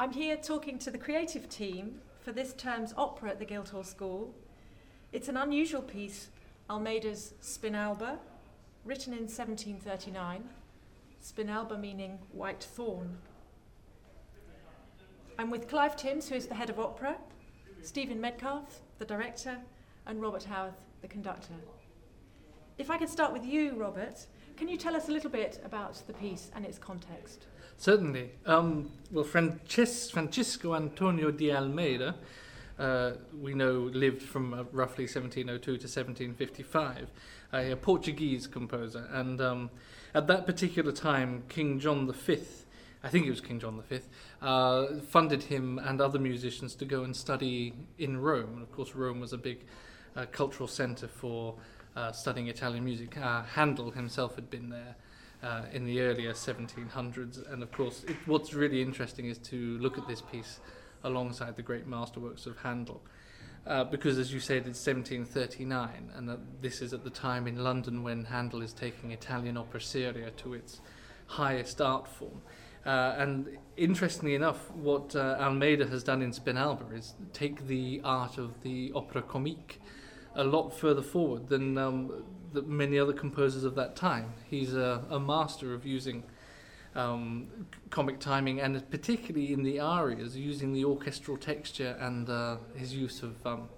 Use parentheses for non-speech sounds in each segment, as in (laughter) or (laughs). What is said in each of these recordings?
I'm here talking to the creative team for this term's opera at the Guildhall School. It's an unusual piece, Almeida's Spinalba, written in 1739. Spinalba meaning white thorn. I'm with Clive Timms, who is the head of opera, Stephen Medcalf, the director, and Robert Howarth, the conductor. If I could start with you, Robert, can you tell us a little bit about the piece and its context? Certainly. Um, well, Francis, Francisco Antonio de Almeida, uh, we know lived from uh, roughly 1702 to 1755, a, a Portuguese composer. And um, at that particular time, King John V, I think it was King John V, uh, funded him and other musicians to go and study in Rome. And of course, Rome was a big uh, cultural center for uh, studying Italian music. Uh, Handel himself had been there. Uh, in the earlier 1700s, and of course, it, what's really interesting is to look at this piece alongside the great masterworks of Handel. Uh, because, as you said, it's 1739, and this is at the time in London when Handel is taking Italian opera seria to its highest art form. Uh, and interestingly enough, what uh, Almeida has done in Spinalba is take the art of the opera comique a lot further forward than um, the many other composers of that time. He's a, a master of using um, comic timing and particularly in the arias, using the orchestral texture and uh, his use of um,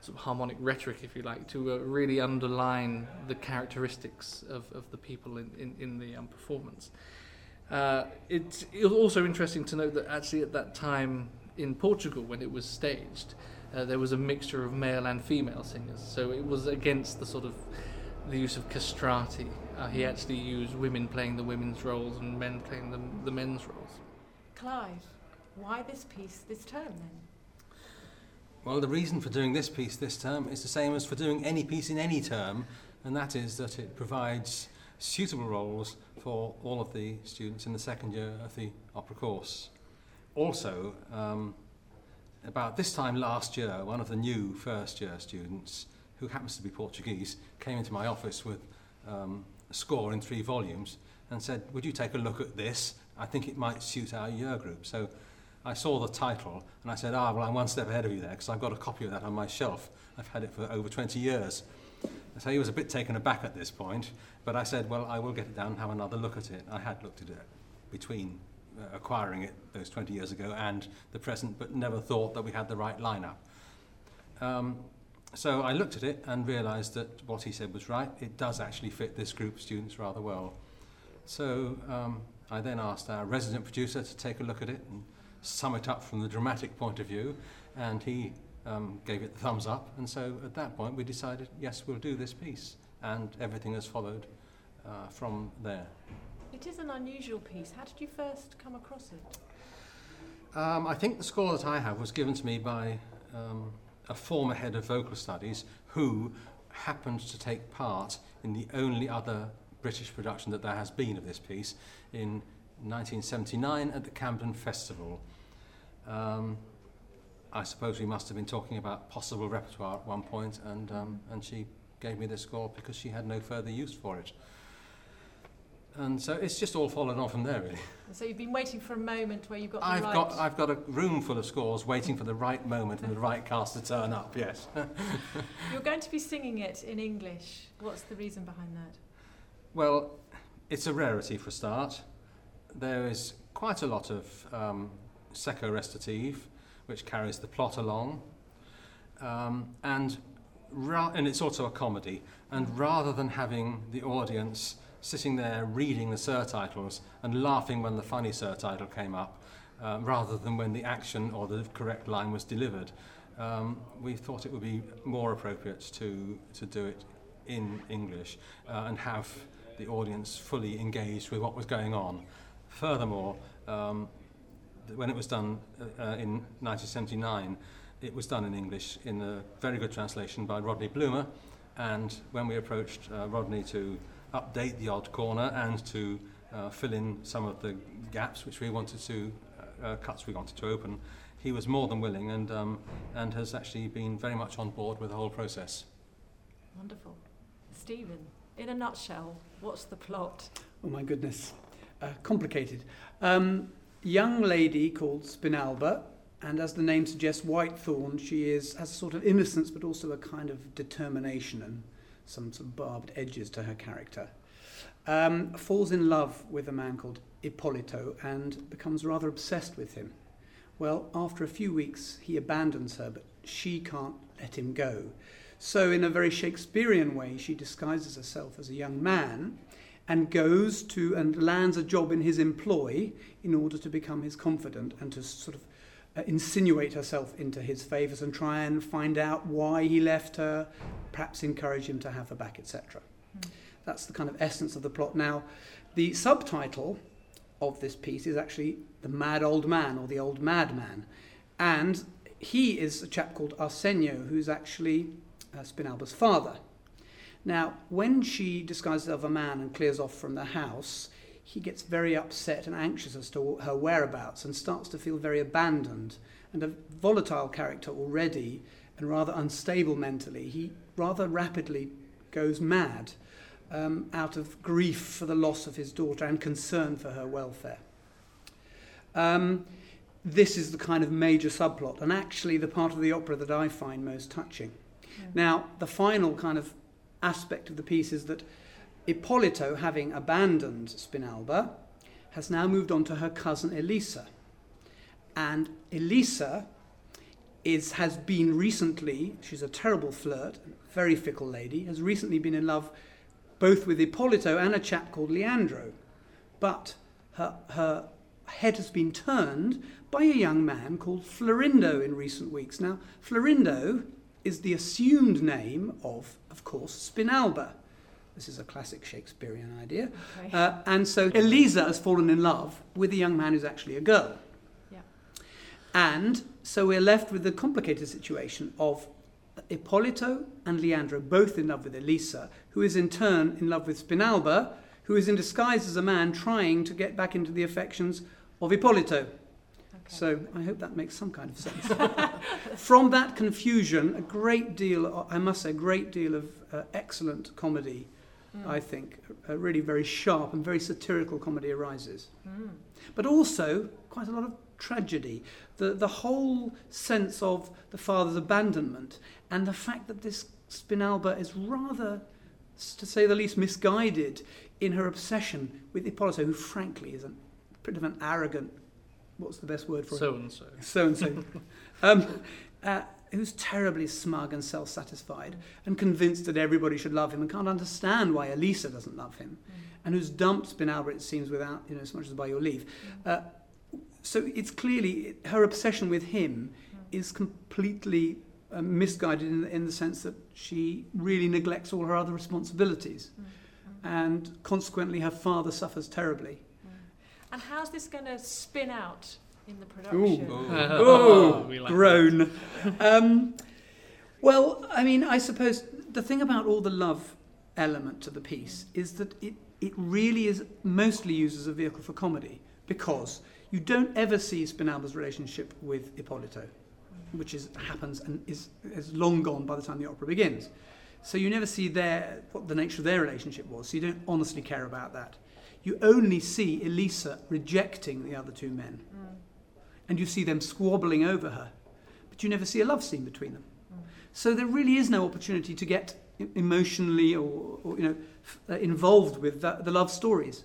sort of harmonic rhetoric, if you like, to uh, really underline the characteristics of, of the people in, in, in the um, performance. Uh, it's, it's also interesting to note that actually at that time in Portugal, when it was staged, uh, there was a mixture of male and female singers. So it was against the sort of the use of castrati. Uh, he actually used women playing the women's roles and men playing the, the men's roles. Clive, why this piece this term then? Well, the reason for doing this piece this term is the same as for doing any piece in any term, and that is that it provides suitable roles for all of the students in the second year of the opera course. Also, um, about this time last year, one of the new first year students, who happens to be Portuguese, came into my office with um, a score in three volumes and said, Would you take a look at this? I think it might suit our year group. So I saw the title and I said, Ah, well, I'm one step ahead of you there because I've got a copy of that on my shelf. I've had it for over 20 years. So he was a bit taken aback at this point, but I said, Well, I will get it down and have another look at it. I had looked at it between acquiring it those 20 years ago and the present, but never thought that we had the right lineup. Um, so I looked at it and realised that what he said was right. It does actually fit this group of students rather well. So um, I then asked our resident producer to take a look at it and sum it up from the dramatic point of view, and he um, gave it the thumbs up. And so at that point, we decided, yes, we'll do this piece, and everything has followed uh, from there. It is an unusual piece. How did you first come across it? Um, I think the score that I have was given to me by um, a former head of vocal studies who happened to take part in the only other British production that there has been of this piece in 1979 at the Camden Festival. Um, I suppose we must have been talking about possible repertoire at one point, and, um, and she gave me the score because she had no further use for it. And so it's just all fallen off from there, really. So you've been waiting for a moment where you've got the I've right... got I've got a room full of scores waiting for the right moment and the right cast to turn up. Yes. (laughs) You're going to be singing it in English. What's the reason behind that? Well, it's a rarity for a start. There is quite a lot of um, secco recitative, which carries the plot along, um, and ra- and it's also a comedy. And rather than having the audience sitting there reading the surtitles and laughing when the funny surtitle came up, um, rather than when the action or the correct line was delivered. Um, we thought it would be more appropriate to, to do it in English uh, and have the audience fully engaged with what was going on. Furthermore, um, when it was done uh, uh in 1979, it was done in English in a very good translation by Rodney Blumer. And when we approached uh, Rodney to update the odd corner and to uh, fill in some of the gaps which we wanted to, uh, uh, cuts we wanted to open. He was more than willing and, um, and has actually been very much on board with the whole process. Wonderful. Stephen, in a nutshell, what's the plot? Oh my goodness, uh, complicated. Um, young lady called Spinalba, and as the name suggests, Whitethorn, she is has a sort of innocence but also a kind of determination and some sort of barbed edges to her character. Um, falls in love with a man called Ippolito and becomes rather obsessed with him. Well, after a few weeks, he abandons her, but she can't let him go. So, in a very Shakespearean way, she disguises herself as a young man and goes to and lands a job in his employ in order to become his confidant and to sort of insinuate herself into his favours and try and find out why he left her, perhaps encourage him to have her back, etc. Mm. That's the kind of essence of the plot. Now, the subtitle of this piece is actually The Mad Old Man or The Old Madman. And he is a chap called Arsenio, who's actually uh, Spinalba's father. Now, when she disguises herself as a man and clears off from the house, he gets very upset and anxious as to her whereabouts and starts to feel very abandoned and a volatile character already and rather unstable mentally. He rather rapidly goes mad um, out of grief for the loss of his daughter and concern for her welfare. Um, this is the kind of major subplot, and actually the part of the opera that I find most touching. Yeah. Now, the final kind of aspect of the piece is that Ippolito, having abandoned Spinalba, has now moved on to her cousin Elisa. And Elisa is, has been recently, she's a terrible flirt, very fickle lady, has recently been in love both with Ippolito and a chap called Leandro. But her, her head has been turned by a young man called Florindo in recent weeks. Now, Florindo is the assumed name of, of course, Spinalba. This is a classic Shakespearean idea. Okay. Uh, and so Elisa has fallen in love with a young man who's actually a girl. Yeah. And so we're left with the complicated situation of Ippolito and Leandro both in love with Elisa, who is in turn in love with Spinalba, who is in disguise as a man trying to get back into the affections of Ippolito. Okay. So I hope that makes some kind of sense. (laughs) From that confusion, a great deal, I must say, a great deal of uh, excellent comedy, mm. I think, a really very sharp and very satirical comedy arises. Mm. But also quite a lot of tragedy, the, the whole sense of the father's abandonment, and the fact that this Spinalba is rather, to say the least, misguided in her obsession with Ippolito, who frankly is a bit of an arrogant, what's the best word for so and so. So and so. (laughs) who's terribly smug and self satisfied and convinced that everybody should love him and can't understand why Elisa doesn't love him, mm. and who's dumped Spinalba, it seems, without, you know, as much as by your leave. Mm. Uh, so it's clearly her obsession with him mm. is completely uh, misguided in, in the sense that she really neglects all her other responsibilities. Mm. And consequently, her father suffers terribly. And how's this going to spin out in the production? Ooh, oh, oh groan. um, well, I mean, I suppose the thing about all the love element to the piece is that it, it really is mostly used as a vehicle for comedy because you don't ever see Spinalba's relationship with Ippolito, which is, happens and is, is long gone by the time the opera begins. So you never see their, what the nature of their relationship was, so you don't honestly care about that. You only see Elisa rejecting the other two men. Mm. And you see them squabbling over her, but you never see a love scene between them. Mm. So there really is no opportunity to get emotionally or, or you know, f- uh, involved with the, the love stories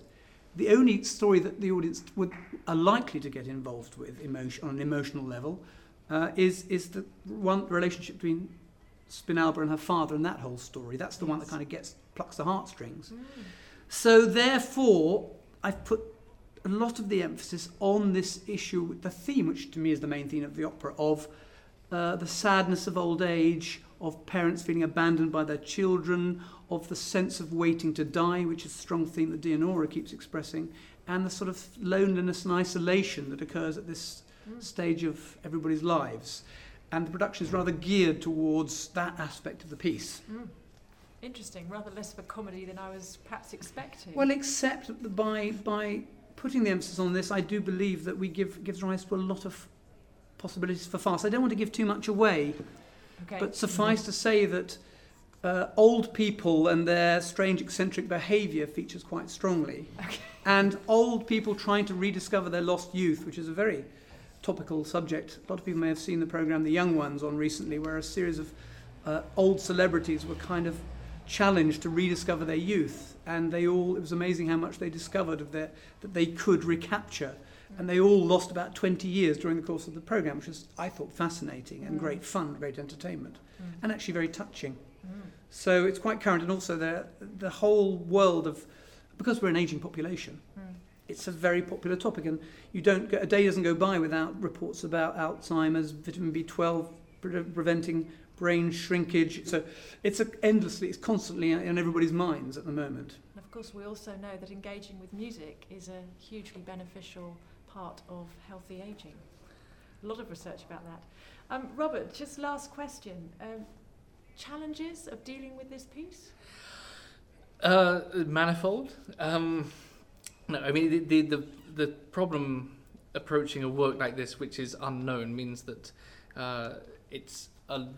the only story that the audience would, are likely to get involved with emotion, on an emotional level uh, is, is the one relationship between Spinalba and her father and that whole story. That's the yes. one that kind of gets plucks the heartstrings. Mm. So therefore, I've put a lot of the emphasis on this issue, the theme, which to me is the main theme of the opera, of uh, the sadness of old age, of parents feeling abandoned by their children, of the sense of waiting to die, which is a strong theme that Dianora keeps expressing, and the sort of loneliness and isolation that occurs at this mm. stage of everybody's lives. And the production is rather geared towards that aspect of the piece. Mm. Interesting, rather less of a comedy than I was perhaps expecting. Well, except by, by putting the emphasis on this, I do believe that we give gives rise to a lot of possibilities for farce. I don't want to give too much away, okay. but suffice mm-hmm. to say that uh, old people and their strange eccentric behaviour features quite strongly. Okay. And old people trying to rediscover their lost youth, which is a very topical subject. A lot of people may have seen the programme The Young Ones on recently, where a series of uh, old celebrities were kind of challenged to rediscover their youth. And they all, it was amazing how much they discovered of their, that they could recapture. And they all lost about 20 years during the course of the programme, which was, I thought, fascinating and Mm. great fun, great entertainment, Mm. and actually very touching. Mm. So it's quite current, and also the the whole world of because we're an aging population, Mm. it's a very popular topic, and you don't go, a day doesn't go by without reports about Alzheimer's, vitamin B12 pre- preventing brain shrinkage. So it's a, endlessly, it's constantly in everybody's minds at the moment. And of course, we also know that engaging with music is a hugely beneficial part of healthy aging. A lot of research about that. Um, Robert, just last question. Um, challenges of dealing with this piece? Uh, manifold. Um, no, I mean the, the the the problem approaching a work like this, which is unknown, means that uh, it's a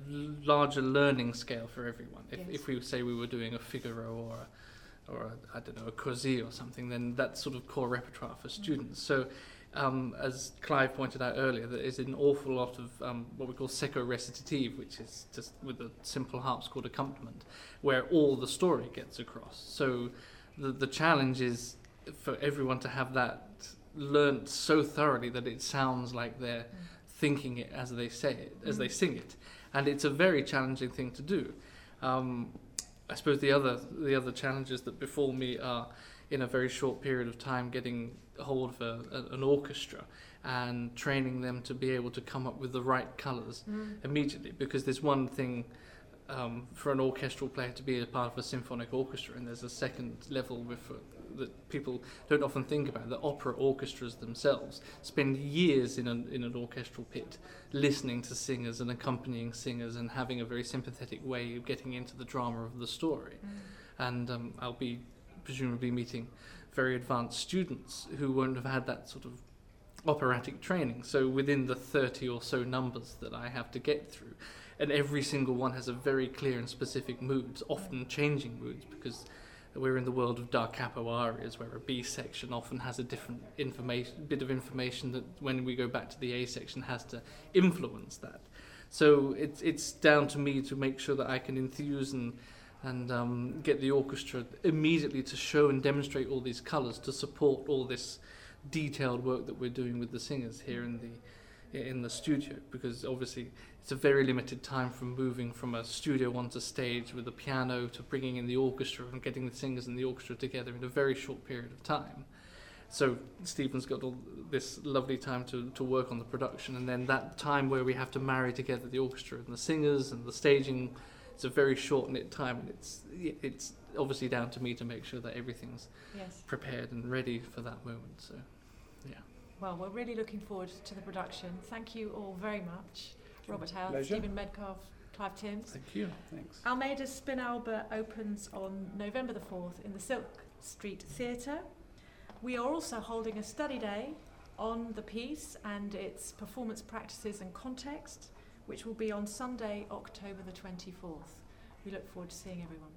larger learning scale for everyone. If Yes. if we say we were doing a Figaro or a, or a, I don't know a Cosi or something, then that's sort of core repertoire for students. So. Um, as Clive pointed out earlier, there is an awful lot of um, what we call secco recitative, which is just with a simple harpsichord accompaniment, where all the story gets across. So the, the challenge is for everyone to have that learnt so thoroughly that it sounds like they're thinking it as they say it, as they Mm. sing it, and it's a very challenging thing to do. Um, I suppose the other the other challenges that befall me are in a very short period of time getting hold of a, a, an orchestra and training them to be able to come up with the right colours Mm. immediately because there's one thing um, for an orchestral player to be a part of a symphonic orchestra and there's a second level with that people don't often think about the opera orchestras themselves spend years in an, in an orchestral pit listening to singers and accompanying singers and having a very sympathetic way of getting into the drama of the story Mm. and um, I'll be presumably meeting very advanced students who won't have had that sort of operatic training. So within the 30 or so numbers that I have to get through, and every single one has a very clear and specific moods, often changing moods because we're in the world of da capo arias where a B section often has a different information bit of information that when we go back to the A section has to influence that. So it's it's down to me to make sure that I can enthuse and and um, get the orchestra immediately to show and demonstrate all these colours to support all this detailed work that we're doing with the singers here in the in the studio because obviously it's a very limited time from moving from a studio onto stage with a piano to bringing in the orchestra and getting the singers and the orchestra together in a very short period of time. So Stephen's got all this lovely time to, to work on the production and then that time where we have to marry together the orchestra and the singers and the staging it's a very short knit time and it's it's obviously down to me to make sure that everything's Yes. prepared and ready for that moment so yeah. Well, we're really looking forward to the production. Thank you all very much. Robert Howe, Pleasure. Stephen Medcalf, Clive Timms. thank you Thanks. Almeida's Spinalba opens on November the 4th in the Silk Street Theatre. We are also holding a study day on the piece and its performance practices and context, which will be on Sunday, October the 24th. We look forward to seeing everyone.